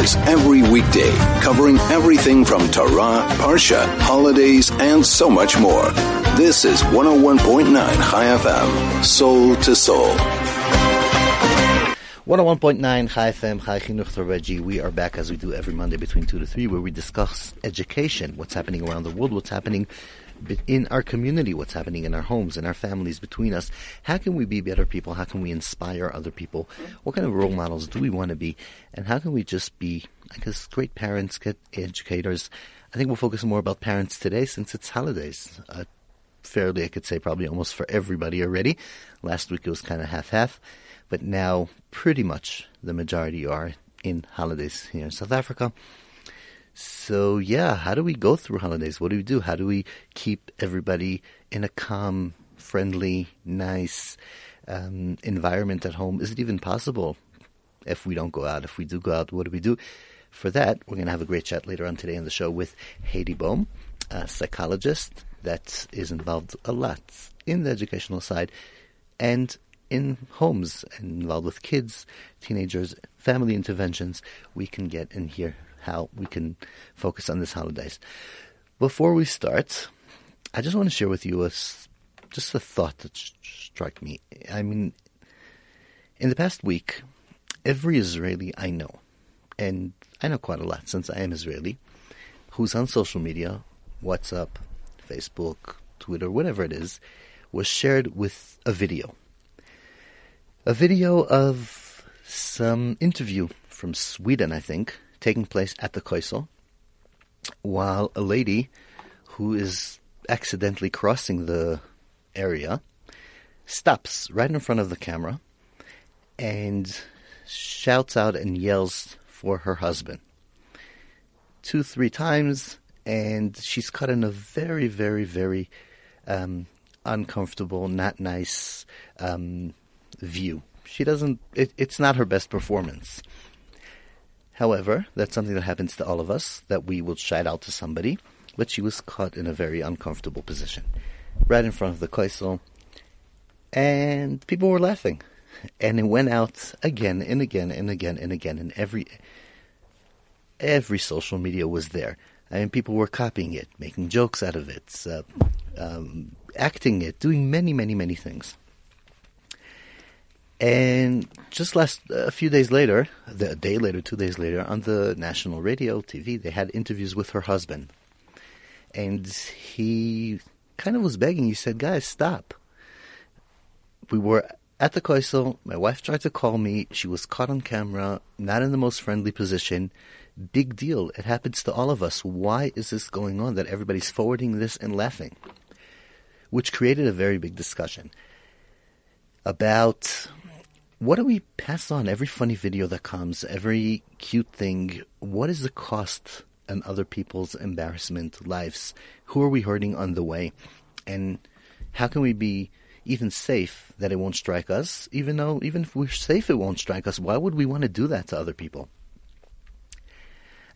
hours every weekday, covering everything from Torah, Parsha, holidays, and so much more. This is 101.9 Chai FM, soul to soul. 101.9 Chai FM, Chai Chinuch Reggie. We are back as we do every Monday between 2 to 3 where we discuss education, what's happening around the world, what's happening in our community, what's happening in our homes, in our families, between us. How can we be better people? How can we inspire other people? What kind of role models do we want to be? And how can we just be, I guess, great parents, good educators? I think we'll focus more about parents today since it's holidays. Uh, fairly, I could say probably almost for everybody already. Last week it was kind of half-half, but now pretty much the majority are in holidays here in South Africa. So yeah, how do we go through holidays? What do we do? How do we keep everybody in a calm, friendly, nice um, environment at home? Is it even possible if we don't go out? If we do go out, what do we do? For that, we're going to have a great chat later on today on the show with Heidi Borme, a psychologist that is involved a lot in the educational side and in homes involved with kids, teenagers, family interventions. We can get in here how we can focus on this holidays. Before we start, I just want to share with you a, just a thought that struck me. I mean, in the past week, every Israeli I know, and I know quite a lot since I am Israeli, who's on social media, WhatsApp, Facebook, Twitter, whatever it is, was shared with a video. A video of some interview from Sweden, I think, taking place at the Koisel, while a lady who is accidentally crossing the area stops right in front of the camera and shouts out and yells for her husband. Two, three times, and she's caught in a very, very, very um, uncomfortable, not nice um, view. She doesn't, it, it's not her best performance. However, that's something that happens to all of us, that we will shout out to somebody, but she was caught in a very uncomfortable position, right in front of the Koisel, and people were laughing. And it went out again and again and again and again, and every every social media was there. I mean, people were copying it, making jokes out of it, uh, um, acting it, doing many, many, many things. And just last a few days later, a day later, two days later, on the national radio, TV, they had interviews with her husband, and he kind of was begging. He said, "Guys, stop." We were at the Koisel. My wife tried to call me. She was caught on camera, not in the most friendly position. Big deal. It happens to all of us. Why is this going on that everybody's forwarding this and laughing? Which created a very big discussion about what do we pass on? Every funny video that comes, every cute thing, what is the cost and other people's embarrassment, lives? Who are we hurting on the way? And how can we be even safe that it won't strike us? Even though, even if we're safe, it won't strike us. Why would we want to do that to other people?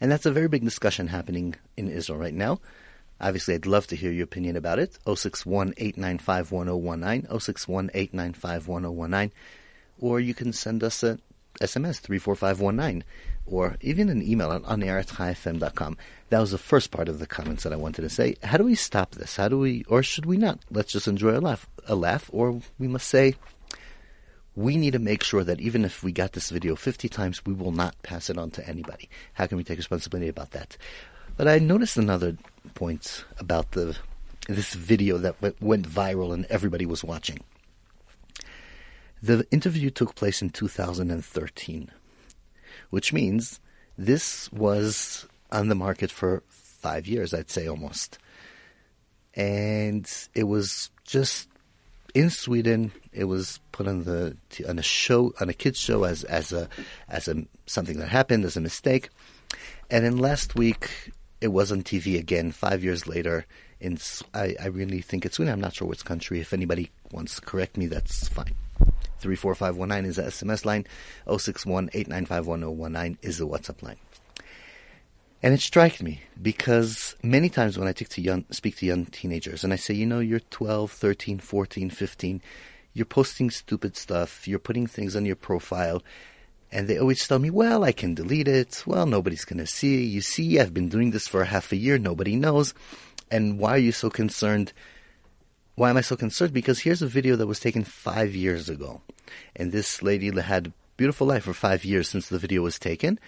And that's a very big discussion happening in Israel right now. Obviously, I'd love to hear your opinion about it. 061 895 1019, 061 895 1019 or you can send us a SMS 34519 or even an email on onair at chaifm.com. That was the first part of the comments that I wanted to say. How do we stop this? How do we, or should we not? Let's just enjoy a laugh, a laugh, or we must say, we need to make sure that even if we got this video 50 times, we will not pass it on to anybody. How can we take responsibility about that? But I noticed another point about the this video that went viral and everybody was watching. The interview took place in 2013, which means this was on the market for five years, I'd say almost. And it was just in Sweden. It was put on the on a show on a kids show as as a as a something that happened as a mistake. And then last week it was on TV again. Five years later, in I, I really think it's Sweden. I'm not sure which country. If anybody wants to correct me, that's fine. 34519 is the SMS line. 061 is the WhatsApp line. And it struck me because many times when I to young, speak to young teenagers and I say, you know, you're 12, 13, 14, 15, you're posting stupid stuff, you're putting things on your profile, And they always tell me, well, I can delete it. Well, nobody's going to see. You see, I've been doing this for half a year. Nobody knows. And why are you so concerned? Why am I so concerned? Because here's a video that was taken five years ago. And this lady had a beautiful life for five years since the video was taken.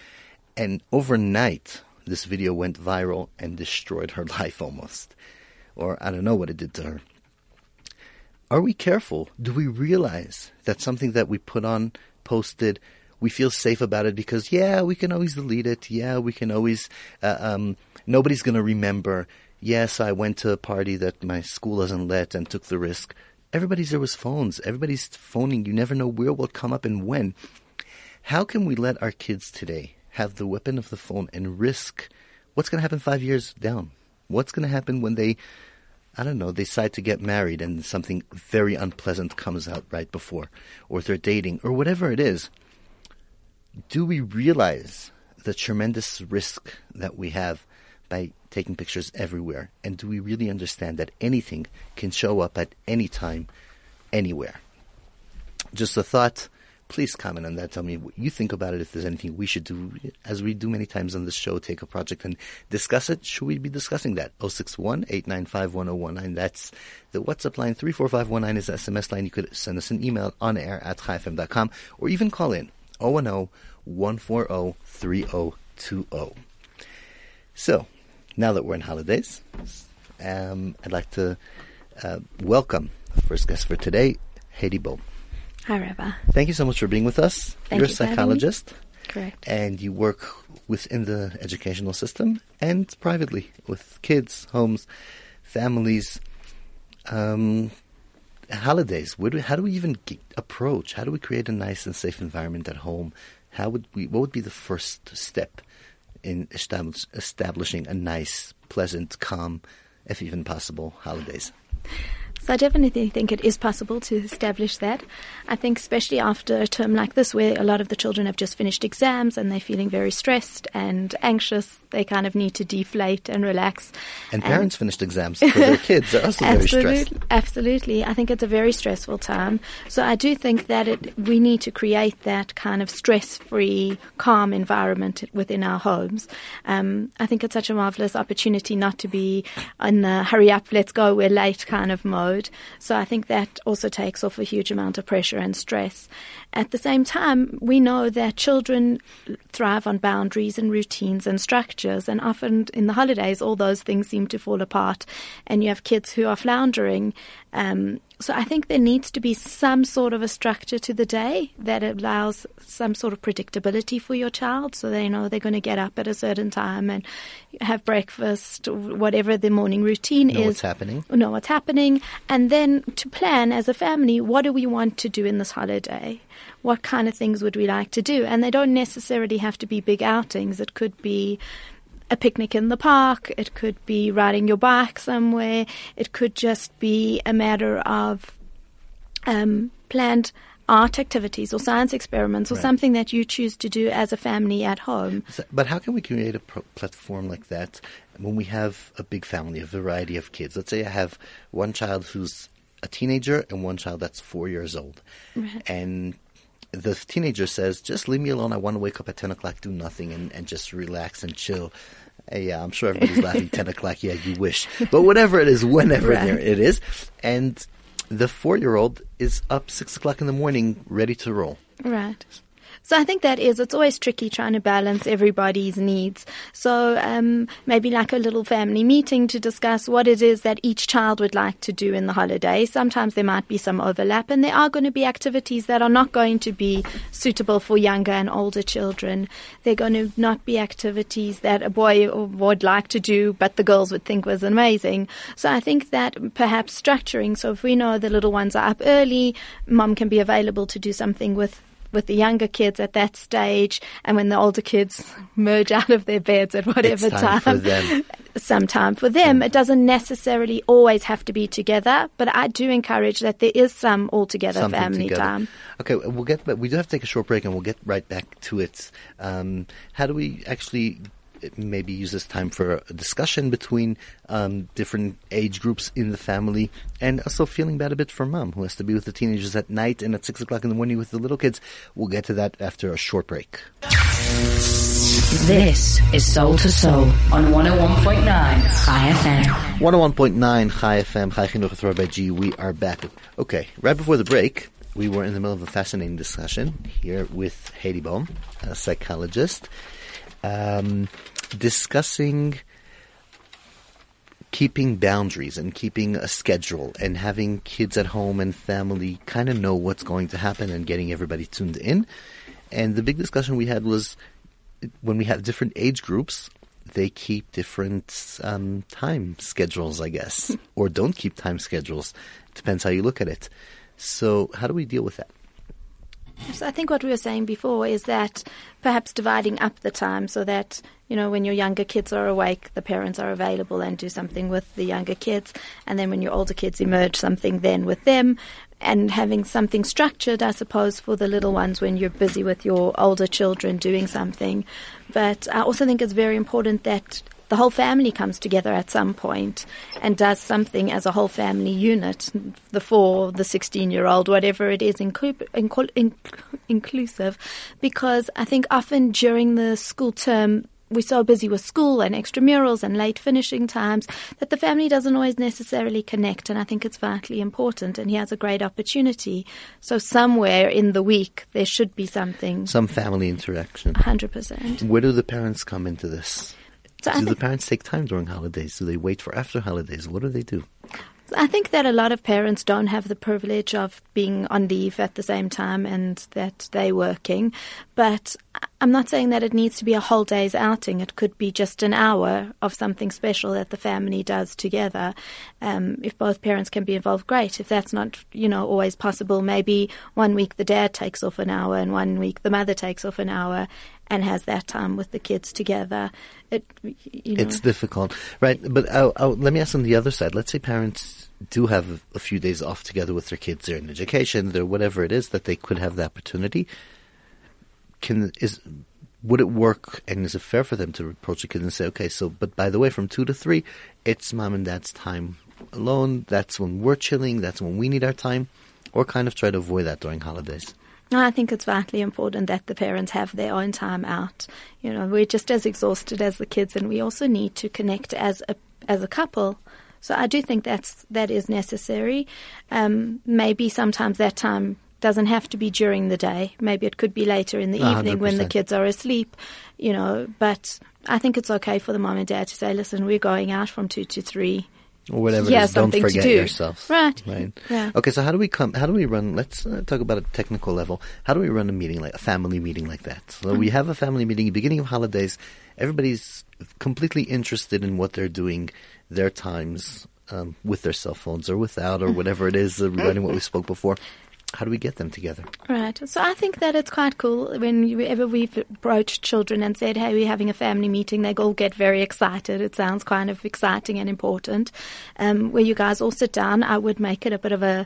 And overnight, this video went viral and destroyed her life almost. Or I don't know what it did to her. Are we careful? Do we realize that something that we put on, posted, we feel safe about it because yeah, we can always delete it. Yeah, we can always. Uh, um, nobody's going to remember. Yes, I went to a party that my school doesn't let and took the risk. Everybody's there with phones. Everybody's phoning. You never know where will come up and when. How can we let our kids today have the weapon of the phone and risk what's going to happen five years down? What's going to happen when they, I don't know, decide to get married and something very unpleasant comes out right before, or they're dating, or whatever it is? do we realize the tremendous risk that we have by taking pictures everywhere? And do we really understand that anything can show up at any time, anywhere? Just a thought. Please comment on that. Tell me what you think about it. If there's anything we should do, as we do many times on this show, take a project and discuss it. Should we be discussing that? 061 895 1019. That's the WhatsApp line. 34519 is the SMS line. You could send us an email on air at chaifm.com or even call in 010 140 3020. So, now that we're in holidays, um, I'd like to uh, welcome the first guest for today, Heidi Bo. Hi, Rabbi. Thank you so much for being with us. Thank You're you a psychologist. Correct. And you work within the educational system and privately with kids, homes, families, um, holidays. Where do, how do we even get, approach? How do we create a nice and safe environment at home? How would we? What would be the first step in establish, establishing a nice, pleasant, calm, if even possible, holidays? So I definitely think it is possible to establish that. I think especially after a term like this where a lot of the children have just finished exams and they're feeling very stressed and anxious, they kind of need to deflate and relax. And parents finished exams for their kids. They're also very stressed. Absolutely, absolutely. I think it's a very stressful time. So I do think that it, we need to create that kind of stress-free, calm environment within our homes. Um, I think it's such a marvelous opportunity not to be in the hurry up, let's go, we're late kind of mode. So I think that also takes off a huge amount of pressure and stress. At the same time, we know that children thrive on boundaries and routines and structures, and often in the holidays, all those things seem to fall apart, and you have kids who are floundering. Um, so I think there needs to be some sort of a structure to the day that allows some sort of predictability for your child, so they know they're going to get up at a certain time and have breakfast, whatever the morning routine Know is. what's happening. Know what's happening, and then to plan as a family, what do we want to do in this holiday? What kind of things would we like to do? And they don't necessarily have to be big outings. It could be a picnic in the park. It could be riding your bike somewhere. It could just be a matter of um, planned art activities or science experiments or Right. something that you choose to do as a family at home. So- But how can we create a pro- platform like that when we have a big family, a variety of kids? Let's say I have one child who's a teenager and one child that's four years old. And the teenager says, just leave me alone. I want to wake up at 10 o'clock, do nothing, and, and just relax and chill. Uh, yeah, I'm sure everybody's laughing 10 o'clock. Yeah, you wish. But whatever it is, whenever Right. there it is. And the four year old is up 6 o'clock in the morning, ready to roll. Right. So I think that is, it's always tricky trying to balance everybody's needs. So um, maybe like a little family meeting to discuss what it is that each child would like to do in the holiday. Sometimes there might be some overlap and there are going to be activities that are not going to be suitable for younger and older children. They're going to not be activities that a boy would like to do, but the girls would think was amazing. So I think that perhaps structuring, so if we know the little ones are up early, mom can be available to do something with with the younger kids at that stage, and when the older kids merge out of their beds at whatever It's time for them. some time for them. It doesn't necessarily always have to be together, but I do encourage that there is some all together something family together. time. Okay, we'll get. But we do have to take a short break, and we'll get right back to it. Um, how do we actually maybe use this time for a discussion between um, different age groups in the family, and also feeling bad a bit for mom who has to be with the teenagers at night and at six o'clock in the morning with the little kids. We'll get to that after a short break. This is Soul to Soul on 101.9 Chai FM. 101.9 Chai FM, Chai Chinuch G. We are back. Okay, right before the break, we were in the middle of a fascinating discussion here with Heidi Borme, a psychologist, um, discussing keeping boundaries and keeping a schedule and having kids at home and family kind of know what's going to happen and getting everybody tuned in. And the big discussion we had was when we have different age groups, they keep different um, time schedules, I guess, or don't keep time schedules. Depends how you look at it. So, how do we deal with that? So I think what we were saying before is that perhaps dividing up the time so that, you know, when your younger kids are awake, the parents are available and do something with the younger kids. And then when your older kids emerge, something then with them. And having something structured, I suppose, for the little ones when you're busy with your older children doing something. But I also think it's very important that the whole family comes together at some point and does something as a whole family unit, the four, the 16 year old, whatever it is, inclu- inclu- inclusive, because I think often during the school term, we're so busy with school and extramurals and late finishing times that the family doesn't always necessarily connect. And I think it's vitally important. And he has a great opportunity. So somewhere in the week, there should be something. Some family interaction. 100%. Where do the parents come into this? So do the parents take time during holidays? Do they wait for after holidays? What do they do? I think that a lot of parents don't have the privilege of being on leave at the same time and that they're working. But I'm not saying that it needs to be a whole day's outing. It could be just an hour of something special that the family does together. Um, if both parents can be involved, great. If that's not, you know, always possible, maybe one week the dad takes off an hour and one week the mother takes off an hour and has that time with the kids together. It, you know. It's difficult, right? But uh, uh, let me ask on the other side. Let's say parents do have a few days off together with their kids. They're in education, they're whatever it is that they could have the opportunity. Can is would it work, and is it fair for them to approach the kids and say, okay, so but by the way, from two to three, it's mom and dad's time alone. That's when we're chilling. That's when we need our time, or kind of try to avoid that during holidays. I think it's vitally important that the parents have their own time out. You know, we're just as exhausted as the kids, and we also need to connect as a as a couple. So I do think that's that is necessary. Um, maybe sometimes that time doesn't have to be during the day. Maybe it could be later in the A evening when the kids are asleep. You know, but I think it's okay for the mom and dad to say, "Listen, we're going out from two to three. Or whatever Yeah, it is, don't forget do. yourself. Right. Right. Yeah. Okay, so how do we come? How do we run? Let's uh, talk about a technical level. How do we run a meeting like a family meeting like that? So Mm-hmm. we have a family meeting beginning of holidays. Everybody's completely interested in what they're doing, their times um, with their cell phones or without or whatever it is, uh, regarding what we spoke before. How do we get them together? Right. So I think that it's quite cool when whenever we've approached children and said, hey, we're having a family meeting, they all get very excited. It sounds kind of exciting and important. Um, where you guys all sit down, I would make it a bit of a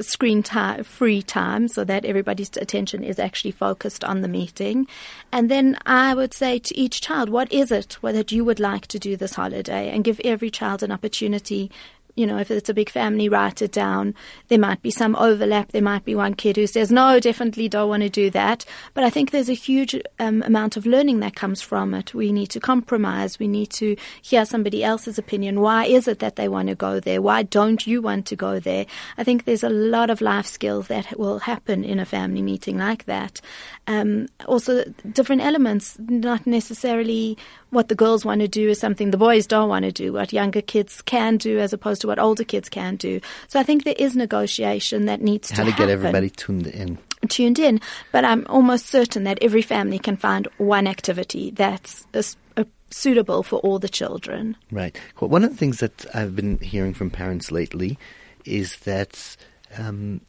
screen time, free time so that everybody's attention is actually focused on the meeting. And then I would say to each child, what is it that you would like to do this holiday? And give every child an opportunity you know, if it's a big family, write it down. There might be some overlap. There might be one kid who says, no, definitely don't want to do that. But I think there's a huge um, amount of learning that comes from it. We need to compromise. We need to hear somebody else's opinion. Why is it that they want to go there? Why don't you want to go there? I think there's a lot of life skills that will happen in a family meeting like that. Um, also, different elements, not necessarily what the girls want to do is something the boys don't want to do, what younger kids can do as opposed to what older kids can do. So I think there is negotiation that needs How to to get everybody tuned in? tuned in. But I'm almost certain that every family can find one activity that's uh, uh, suitable for all the children. Right. Well, one of the things that I've been hearing from parents lately is that um,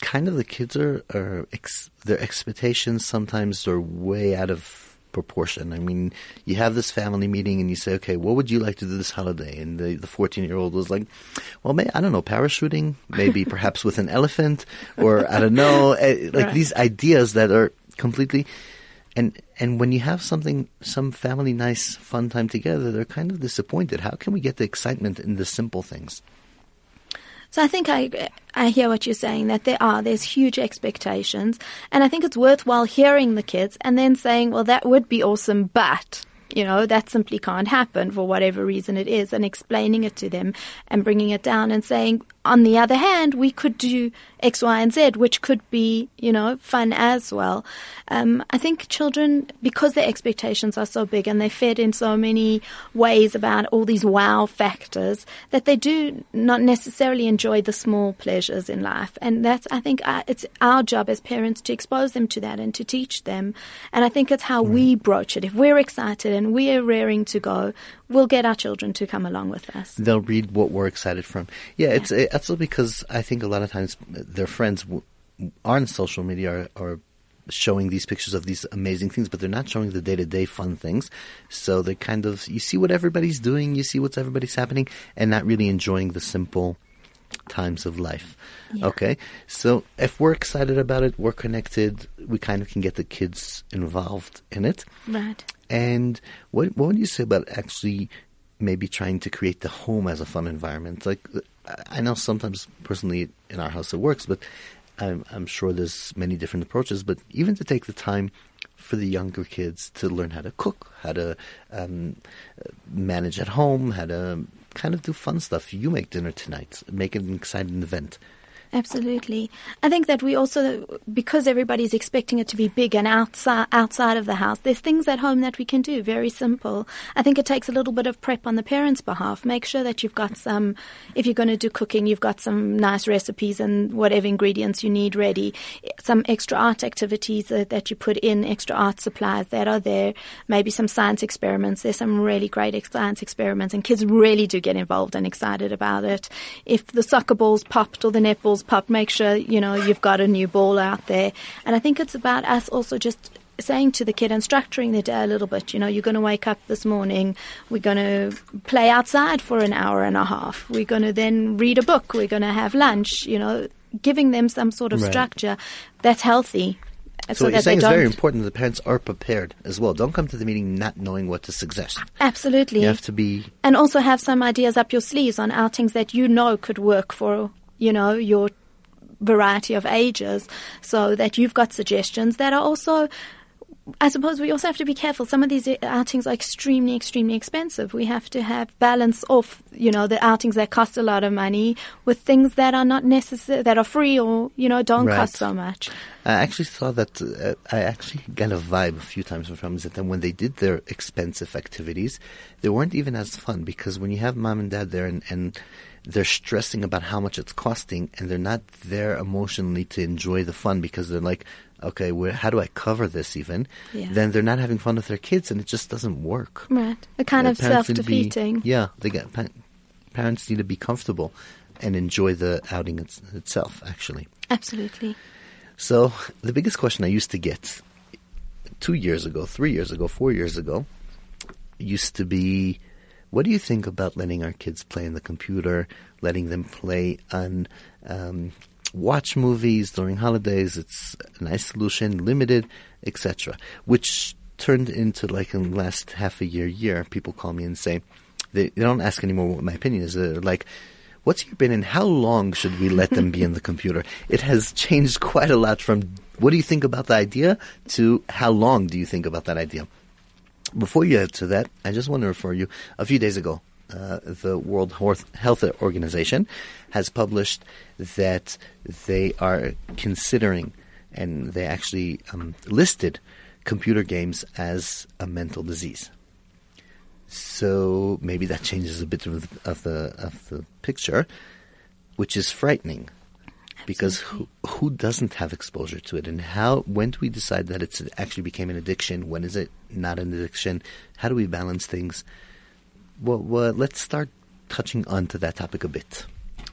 kind of the kids are, are ex- their expectations sometimes are way out of proportion. I mean, you have this family meeting and you say, okay, what would you like to do this holiday? And the, the 14 year old was like, well, may, I don't know, parachuting, maybe perhaps with an elephant, or I don't know, eh, like Right. these ideas that are completely, and and when you have something, some family nice fun time together, they're kind of disappointed. How can we get the excitement in the simple things? So I think I I hear what you're saying that there are there's huge expectations, and I think it's worthwhile hearing the kids and then saying, well, that would be awesome, but you know, that simply can't happen for whatever reason it is, and explaining it to them and bringing it down and saying, on the other hand, we could do X, Y, and Z, which could be, you know, fun as well. Um, I think children, because their expectations are so big and they're fed in so many ways about all these wow factors, that they do not necessarily enjoy the small pleasures in life. And that's, I think, uh, it's our job as parents to expose them to that and to teach them. And I think it's how we broach it. If we're excited and we're raring to go, we'll get our children to come along with us. They'll read what we're excited from. Yeah, it's it's also because I think a lot of times their friends w- on social media are, are showing these pictures of these amazing things, but they're not showing the day to day fun things. So they kind of you see what everybody's doing, you see what's everybody's happening, and not really enjoying the simple times of life. Yeah. Okay, so if we're excited about it, we're connected. We kind of can get the kids involved in it. Right. And what what would you say about actually maybe trying to create the home as a fun environment? Like I know sometimes personally in our house it works, but I'm, I'm sure there's many different approaches. But even to take the time for the younger kids to learn how to cook, how to um, manage at home, how to kind of do fun stuff. You make dinner tonight, make it an exciting event. Absolutely. I think that we also, because everybody's expecting it to be big and outside, outside of the house, there's things at home that we can do, very simple. I think it takes a little bit of prep on the parents' behalf. Make sure that you've got some, if you're going to do cooking, you've got some nice recipes and whatever ingredients you need ready. Some extra art activities that, that you put in, extra art supplies that are there. Maybe some science experiments. There's some really great science experiments and kids really do get involved and excited about it. If the soccer ball's popped or the netball's popped, make sure, you know, you've got a new ball out there. And I think it's about us also just saying to the kid and structuring the day a little bit. You know, you're going to wake up this morning, we're going to play outside for an hour and a half. We're going to then read a book. We're going to have lunch, you know, giving them some sort of Right. structure that's healthy. So, what you're saying is very important that the parents are prepared as well. Don't come to the meeting not knowing what to suggest. Absolutely. You have to be and also have some ideas up your sleeves on outings that you know could work for you know your variety of ages so that you've got suggestions that are also I suppose we also have to be careful. Some of these outings are extremely, extremely expensive. We have to have balance off, you know, the outings that cost a lot of money with things that are not necessary, that are free or, you know, don't Right. cost so much. I actually saw that. Uh, I actually got a vibe a few times from that when they did their expensive activities, they weren't even as fun because when you have mom and dad there and, and they're stressing about how much it's costing and they're not there emotionally to enjoy the fun because they're like, okay, where, how do I cover this even? Yeah. Then they're not having fun with their kids and it just doesn't work. Right. A kind of parents need be- self-defeating. yeah, they get pa- parents need to be comfortable and enjoy the outing it's, itself. Actually, Absolutely. so the biggest question I used to get two years ago, three years ago, four years ago used to be, what do you think about letting our kids play on the computer, letting them play on um, watch movies during holidays? It's a nice solution, limited, etc. Which turned into like in the last half a year, year, people call me and say they, they don't ask anymore what my opinion is. They're like, What's your opinion? How long should we let them be in the computer? It has changed quite a lot from what do you think about the idea to how long do you think about that idea? Before you add to that, I just want to refer you. A few days ago, uh, the World Health Health Organization has published that they are considering, and they actually um, listed computer games as a mental disease. So maybe that changes a bit of the, of the of the picture, which is frightening. Because who, who doesn't have exposure to it, and how? When do we decide that it's actually became an addiction? When is it not an addiction? How do we balance things? Well, well let's start touching onto that topic a bit.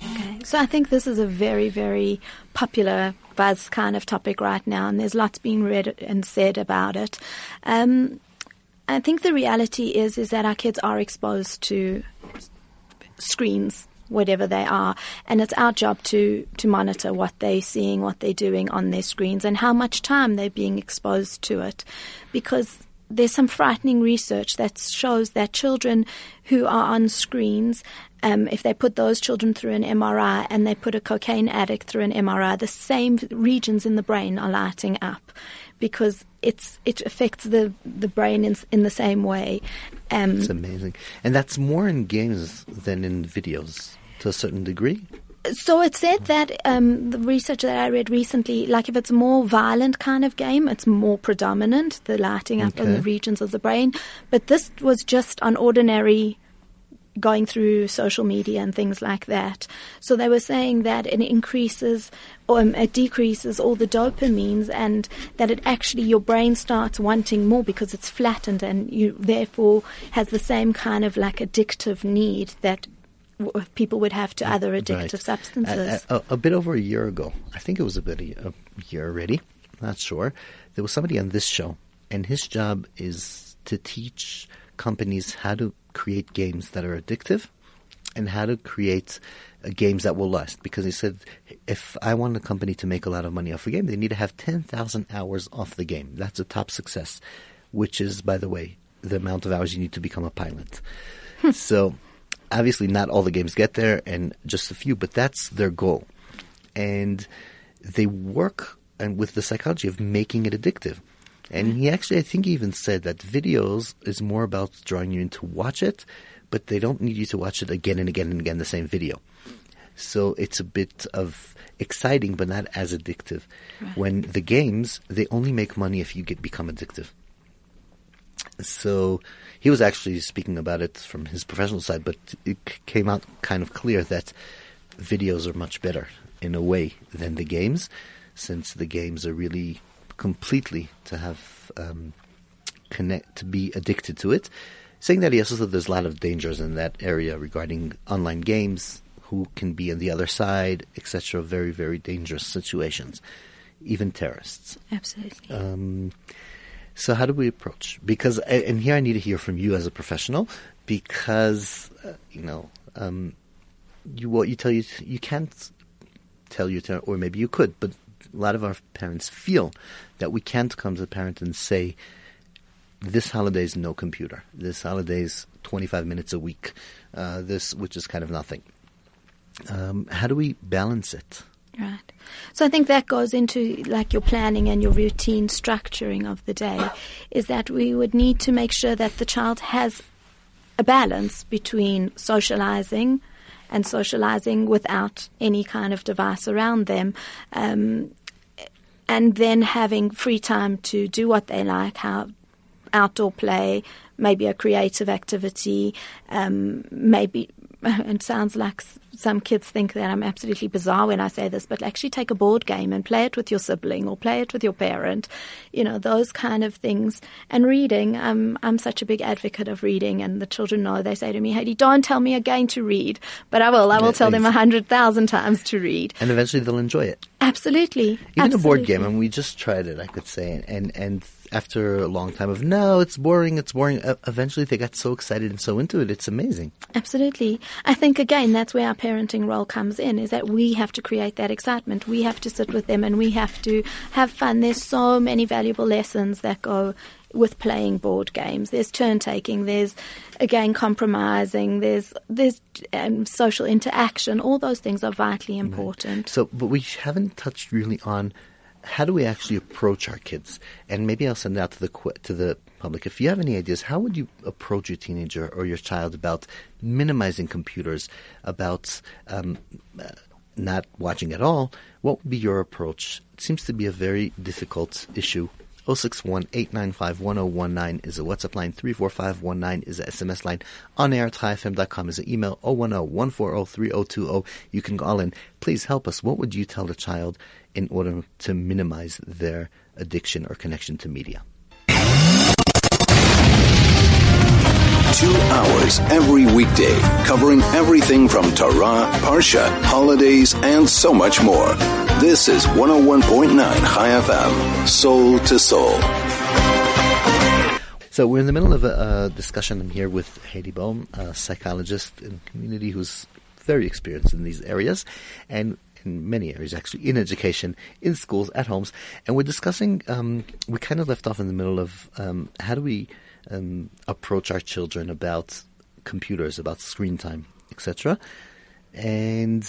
Okay. So I think this is a very, very popular buzz kind of topic right now, and there's lots being read and said about it. Um, I think the reality is is that our kids are exposed to screens whatever they are. And it's our job to, to monitor what they're seeing, what they're doing on their screens, and how much time they're being exposed to it. Because there's some frightening research that shows that children who are on screens, um, if they put those children through an MRI and they put a cocaine addict through an MRI, the same regions in the brain are lighting up because it's it affects the the brain in, in the same way. Um, it's amazing, and that's more in games than in videos to a certain degree. So it said that um, the research that I read recently, like if it's a more violent kind of game, it's more predominant, the lighting up okay. in the regions of the brain. But this was just on ordinary going through social media and things like that. So they were saying that it increases or um, it decreases all the dopamines and that it actually your brain starts wanting more because it's flattened and you therefore has the same kind of like addictive need that people would have to other addictive right. substances. A, a, a, bit over a year ago, I think it was a bit a, a year already, not sure, there was somebody on this show and his job is to teach companies how to create games that are addictive and how to create uh, games that will last. Because he said, if I want a company to make a lot of money off a game, they need to have 10,000 hours off the game. That's a top success, which is, by the way, the amount of hours you need to become a pilot. Hmm. so obviously not all the games get there and just a few, but that's their goal. And they work and with the psychology of making it addictive. And he actually, I think, he even said that videos is more about drawing you in to watch it, but they don't need you to watch it again and again and again the same video. So it's a bit of exciting, but not as addictive. Right. When the games, they only make money if you get become addictive. So he was actually speaking about it from his professional side, but it came out kind of clear that videos are much better in a way than the games, since the games are really completely to have um, connect to be addicted to it. Saying that he also said there's a lot of dangers in that area regarding online games, who can be on the other side, etc. Very very dangerous situations, even terrorists. Absolutely. Um, so how do we approach? Because and here I need to hear from you as a professional, because uh, you know um, you what you tell you you can't tell you to, or maybe you could, but a lot of our parents feel that we can't come to the parent and say, this holiday is no computer. This holiday is 25 minutes a week. Uh, this, which is kind of nothing. Um, how do we balance it? Right. So I think that goes into like your planning and your routine structuring of the day is that we would need to make sure that the child has a balance between socializing and socializing without any kind of device around them. Um, and then having free time to do what they like, how outdoor play, maybe a creative activity, um, maybe it sounds like some kids think that I'm absolutely bizarre when I say this, but actually take a board game and play it with your sibling or play it with your parent, you know, those kind of things. And reading, um, I'm such a big advocate of reading, and the children know. They say to me, Heidi, don't tell me again to read, but I will. I will yeah, tell them a hundred thousand times to read. And eventually they'll enjoy it. Absolutely. Even Absolutely. a board game, and we just tried it, I could say, and and after a long time of no, it's boring, it's boring. Uh, eventually, they got so excited and so into it. It's amazing. Absolutely. I think again that's where our parenting role comes in. Is that we have to create that excitement. We have to sit with them and we have to have fun. There's so many valuable lessons that go with playing board games. There's turn taking. There's again compromising. There's there's um, social interaction. All those things are vitally important. Right. So, but we haven't touched really on how do we actually approach our kids? And maybe I'll send out to the to the public. If you have any ideas, how would you approach your teenager or your child about minimizing computers, about um, not watching at all? What would be your approach? It seems to be a very difficult issue 061 895 1019 is a WhatsApp line. 34519 is a SMS line. On air is an email. 010 140 3020. You can call in. Please help us. What would you tell a child in order to minimize their addiction or connection to media? Two hours every weekday, covering everything from Torah, Parsha, holidays, and so much more. This is 101.9 Chai FM, Soul to Soul. So we're in the middle of a, a discussion. I'm here with Heidi Borme, a psychologist in the community who's very experienced in these areas, and in many areas actually, in education, in schools, at homes. And we're discussing, um, we kind of left off in the middle of um, how do we um, approach our children about computers, about screen time, etc. And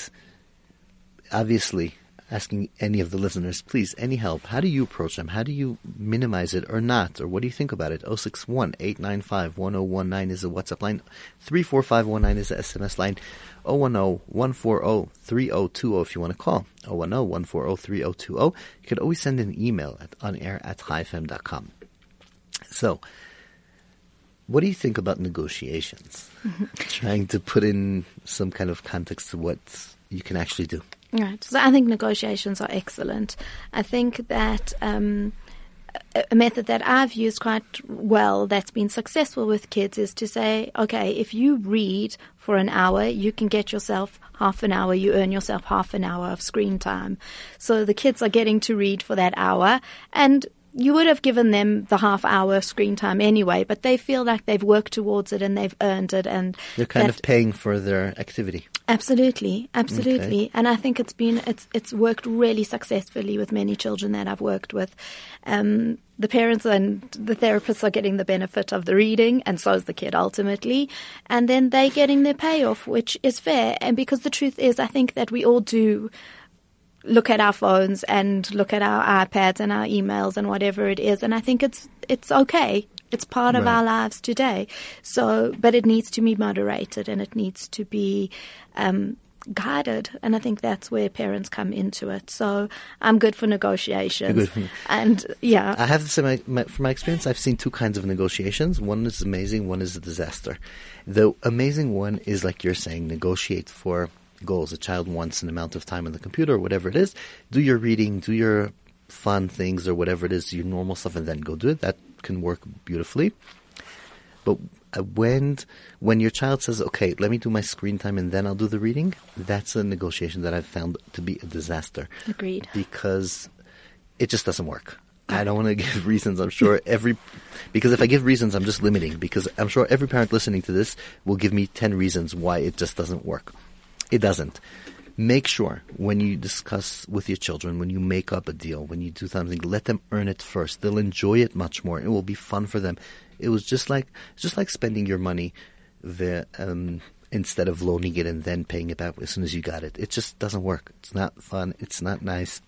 obviously, asking any of the listeners, please, any help. How do you approach them? How do you minimize it or not? Or what do you think about it? 061 895 1019 is the WhatsApp line. 34519 is the SMS line. 010 140 3020 if you want to call. 010 140 3020. You could always send an email at onair at chaifm.com. So, what do you think about negotiations? Trying to put in some kind of context to what you can actually do. Right. So I think negotiations are excellent. I think that um, a method that I've used quite well that's been successful with kids is to say, okay, if you read for an hour, you can get yourself half an hour, you earn yourself half an hour of screen time. So the kids are getting to read for that hour and you would have given them the half hour screen time anyway, but they feel like they've worked towards it and they've earned it and They're kind of paying for their activity. Absolutely, absolutely, and I think it's been it's it's worked really successfully with many children that I've worked with. Um, the parents and the therapists are getting the benefit of the reading, and so is the kid ultimately, and then they're getting their payoff, which is fair. And because the truth is, I think that we all do look at our phones and look at our iPads and our emails and whatever it is, and I think it's it's okay. It's part of our lives today. So, but it needs to be moderated and it needs to be um, guided, and I think that's where parents come into it. So, I'm good for negotiations, good and yeah, I have to say, my, my, from my experience, I've seen two kinds of negotiations. One is amazing, one is a disaster. The amazing one is like you're saying, negotiate for goals. A child wants an amount of time on the computer or whatever it is. Do your reading, do your fun things or whatever it is, your normal stuff, and then go do it. That can work beautifully. But uh, when when your child says, "Okay, let me do my screen time and then I'll do the reading," that's a negotiation that I've found to be a disaster agreed. because it just doesn't work. I don't want to give reasons. I'm sure every because if I give reasons, I'm just limiting. Because I'm sure every parent listening to this will give me ten reasons why it just doesn't work. It doesn't. Make sure when you discuss with your children, when you make up a deal, when you do something, let them earn it first. They'll enjoy it much more. It will be fun for them. It was just like just like spending your money the, um, instead of loaning it and then paying it back as soon as you got it. It just doesn't work. It's not fun. It's not nice.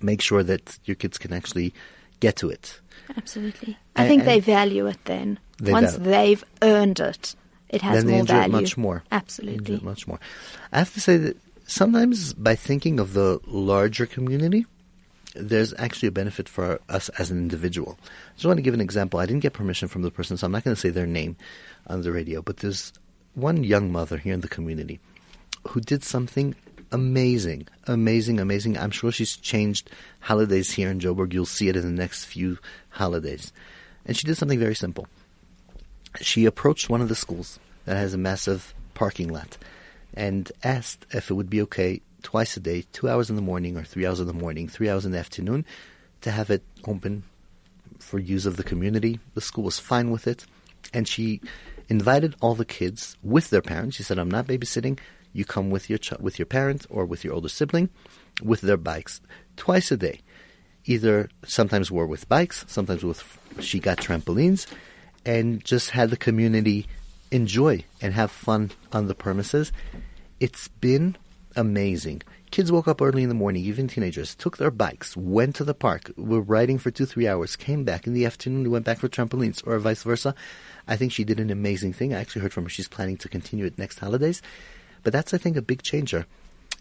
Make sure that your kids can actually get to it. Absolutely. I And- think they value it then. They Once value- they've earned it, it has then they more enjoy value. it much more. They enjoy Absolutely. it much more. I have to say that sometimes by thinking of the larger community, there's actually a benefit for us as an individual. I just want to give an example. I didn't get permission from the person, so I'm not going to say their name on the radio, but there's one young mother here in the community who did something amazing, amazing, amazing. I'm sure she's changed holidays here in Joburg. You'll see it in the next few holidays. And she did something very simple. She approached one of the schools that has a massive parking lot and asked if it would be okay twice a day, two hours in the morning or three hours in the morning, three hours in the afternoon, to have it open for use of the community. The school was fine with it. And she invited all the kids with their parents. She said, I'm not babysitting. You come with your ch- with your parent or with your older sibling with their bikes twice a day. Either sometimes we're with bikes, sometimes with she got trampolines, and just had the community enjoy and have fun on the premises. It's been amazing. Kids woke up early in the morning, even teenagers, took their bikes, went to the park, were riding for two, three hours, came back in the afternoon, went back for trampolines, or vice versa. I think she did an amazing thing. I actually heard from her she's planning to continue it next holidays. But that's, I think, a big changer.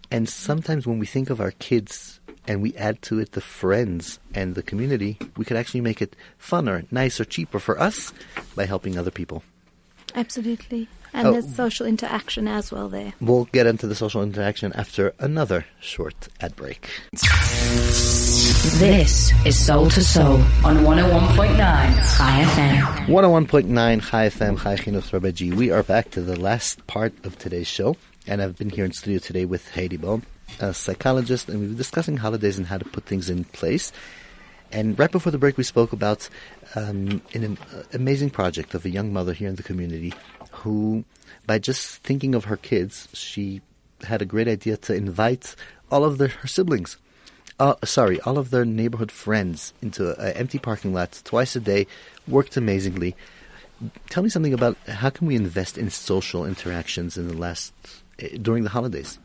And sometimes when we think of our kids and we add to it the friends and the community, we could actually make it funner, nicer, cheaper for us by helping other people. Absolutely. And Oh. there's social interaction as well there. We'll get into the social interaction after another short ad break. This is Soul to Soul on 101.9 Chai FM. 101.9 Chai FM, Chai Chinuch Rabbi We are back to the last part of today's show, and I've been here in studio today with Heidi Borme, a psychologist, and we've been discussing holidays and how to put things in place. And right before the break, we spoke about um, an uh, amazing project of a young mother here in the community who, by just thinking of her kids, she had a great idea to invite all of their, her siblings. Uh, sorry, all of their neighborhood friends into an empty parking lot twice a day. Worked amazingly. Tell me something about how can we invest in social interactions in the last eh, during the holidays?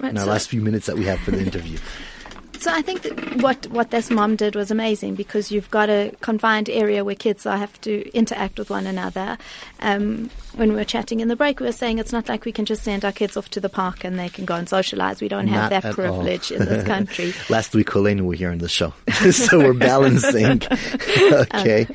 Right, in our so- last few minutes that we have for the interview. So I think that what what this mom did was amazing because you've got a confined area where kids are, have to interact with one another. Um, when we were chatting in the break, we were saying it's not like we can just send our kids off to the park and they can go and socialise. We don't have Not that privilege all. in this country. Last week, Colleen were here on the show, so we're balancing. okay,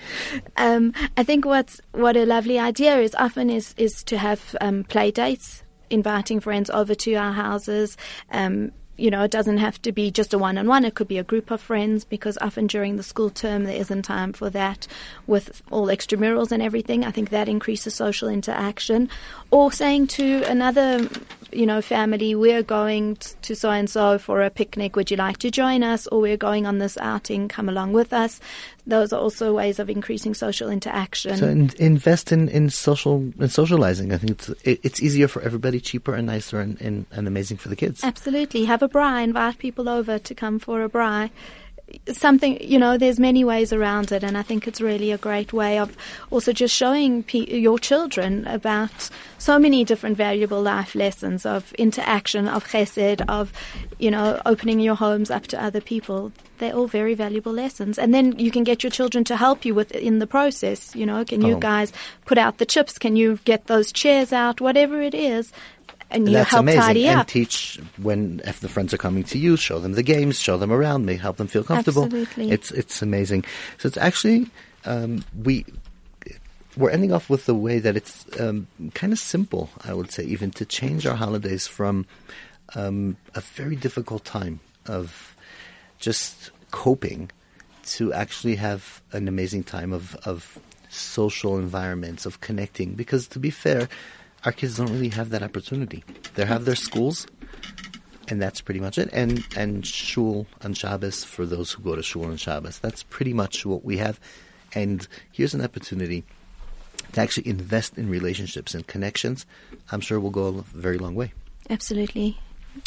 Um, I think what's what a lovely idea is often is is to have um, play dates, inviting friends over to our houses. Um, you know, it doesn't have to be just a one-on-one. It could be a group of friends because often during the school term there isn't time for that with all extramurals and everything. I think that increases social interaction. Or saying to another, you know, family, we're going to so and so for a picnic. Would you like to join us? Or we're going on this outing. Come along with us. Those are also ways of increasing social interaction. so in, invest in, in social in socializing. I think it's it, it's easier for everybody, cheaper and nicer, and, and, and amazing for the kids. Absolutely. Have a braai. Invite people over to come for a braai. Something, you know, there's many ways around it, and I think it's really a great way of also just showing pe- your children about so many different valuable life lessons of interaction, of chesed, of, you know, opening your homes up to other people. They're all very valuable lessons. And then you can get your children to help you with in the process. You know, can you Oh. guys put out the chips? Can you get those chairs out? Whatever it is. And you That's help amazing. and teach when if the friends are coming to you, show them the games, show them around, may help them feel comfortable. Absolutely. It's it's amazing. So it's actually um, we we're ending off with the way that it's um, kind of simple. I would say even to change our holidays from um, a very difficult time of just coping to actually have an amazing time of, of social environments, of connecting. Because to be fair, our kids don't really have that opportunity. They have their schools, and that's pretty much it. And and shul on Shabbos for those who go to shul on Shabbos. That's pretty much what we have. And here's an opportunity to actually invest in relationships and connections. I'm sure we'll go a very long way. Absolutely.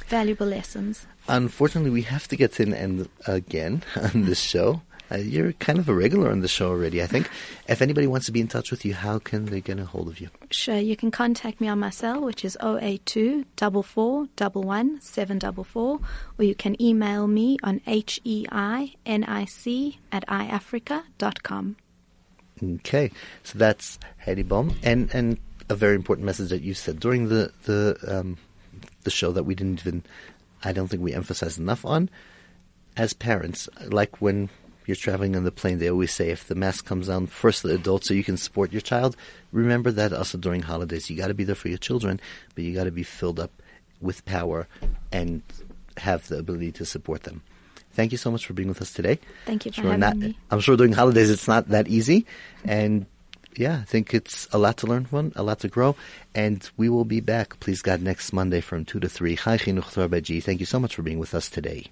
Valuable lessons. Unfortunately, we have to get to an end again on this show. Uh, you're kind of a regular on the show already, I think. If anybody wants to be in touch with you, how can they get a hold of you? Sure, you can contact me on my cell, which is 082 744 or you can email me on heinic at iafrica.com. Okay, so that's Heidi Borme, and and a very important message that you said during the the um, the show that we didn't even, I don't think we emphasized enough on. As parents, like when you're traveling on the plane, they always say if the mask comes down first the adult so you can support your child. Remember that also during holidays, you got to be there for your children, but you got to be filled up with power and have the ability to support them. Thank you so much for being with us today. Thank you for Sure, having not- me. I'm sure during holidays it's not that easy, and yeah, I think it's a lot to learn from, a lot to grow, and we will be back, please God, next Monday from two to three. Chai Chinuch Torah Beji. Thank you so much for being with us today.